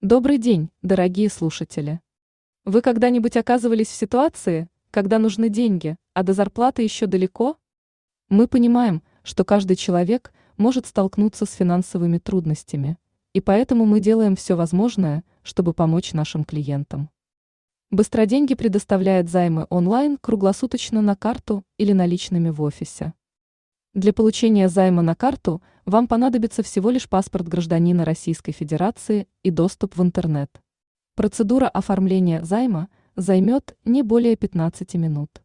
Добрый день, дорогие слушатели. Вы когда-нибудь оказывались в ситуации, когда нужны деньги, а до зарплаты еще далеко? Мы понимаем, что каждый человек может столкнуться с финансовыми трудностями, и поэтому мы делаем все возможное, чтобы помочь нашим клиентам. Быстроденьги предоставляет займы онлайн круглосуточно на карту или наличными в офисе. Для получения займа на карту вам понадобится всего лишь паспорт гражданина Российской Федерации и доступ в интернет. Процедура оформления займа займет не более 15 минут.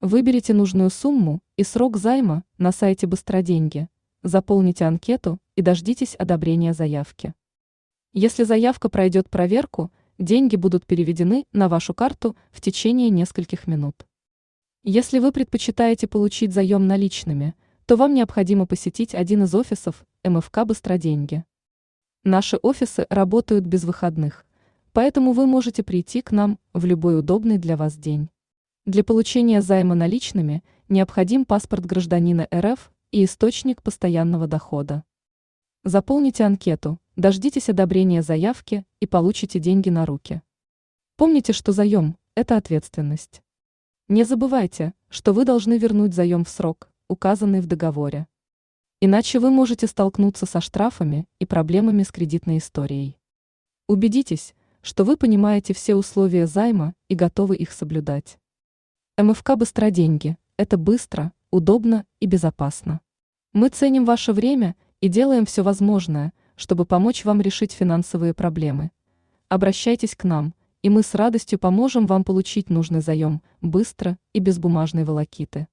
Выберите нужную сумму и срок займа на сайте Быстроденьги, заполните анкету и дождитесь одобрения заявки. Если заявка пройдет проверку, деньги будут переведены на вашу карту в течение нескольких минут. Если вы предпочитаете получить заем наличными, то вам необходимо посетить один из офисов МФК «Быстроденьги». Наши офисы работают без выходных, поэтому вы можете прийти к нам в любой удобный для вас день. Для получения займа наличными необходим паспорт гражданина РФ и источник постоянного дохода. Заполните анкету, дождитесь одобрения заявки и получите деньги на руки. Помните, что заем – это ответственность. Не забывайте, что вы должны вернуть заем в срок, указанный в договоре. Иначе вы можете столкнуться со штрафами и проблемами с кредитной историей. Убедитесь, что вы понимаете все условия займа и готовы их соблюдать. МФК «Быстроденьги» – это быстро, удобно и безопасно. Мы ценим ваше время и делаем все возможное, чтобы помочь вам решить финансовые проблемы. Обращайтесь к нам – и мы с радостью поможем вам получить нужный заем быстро и без бумажной волокиты.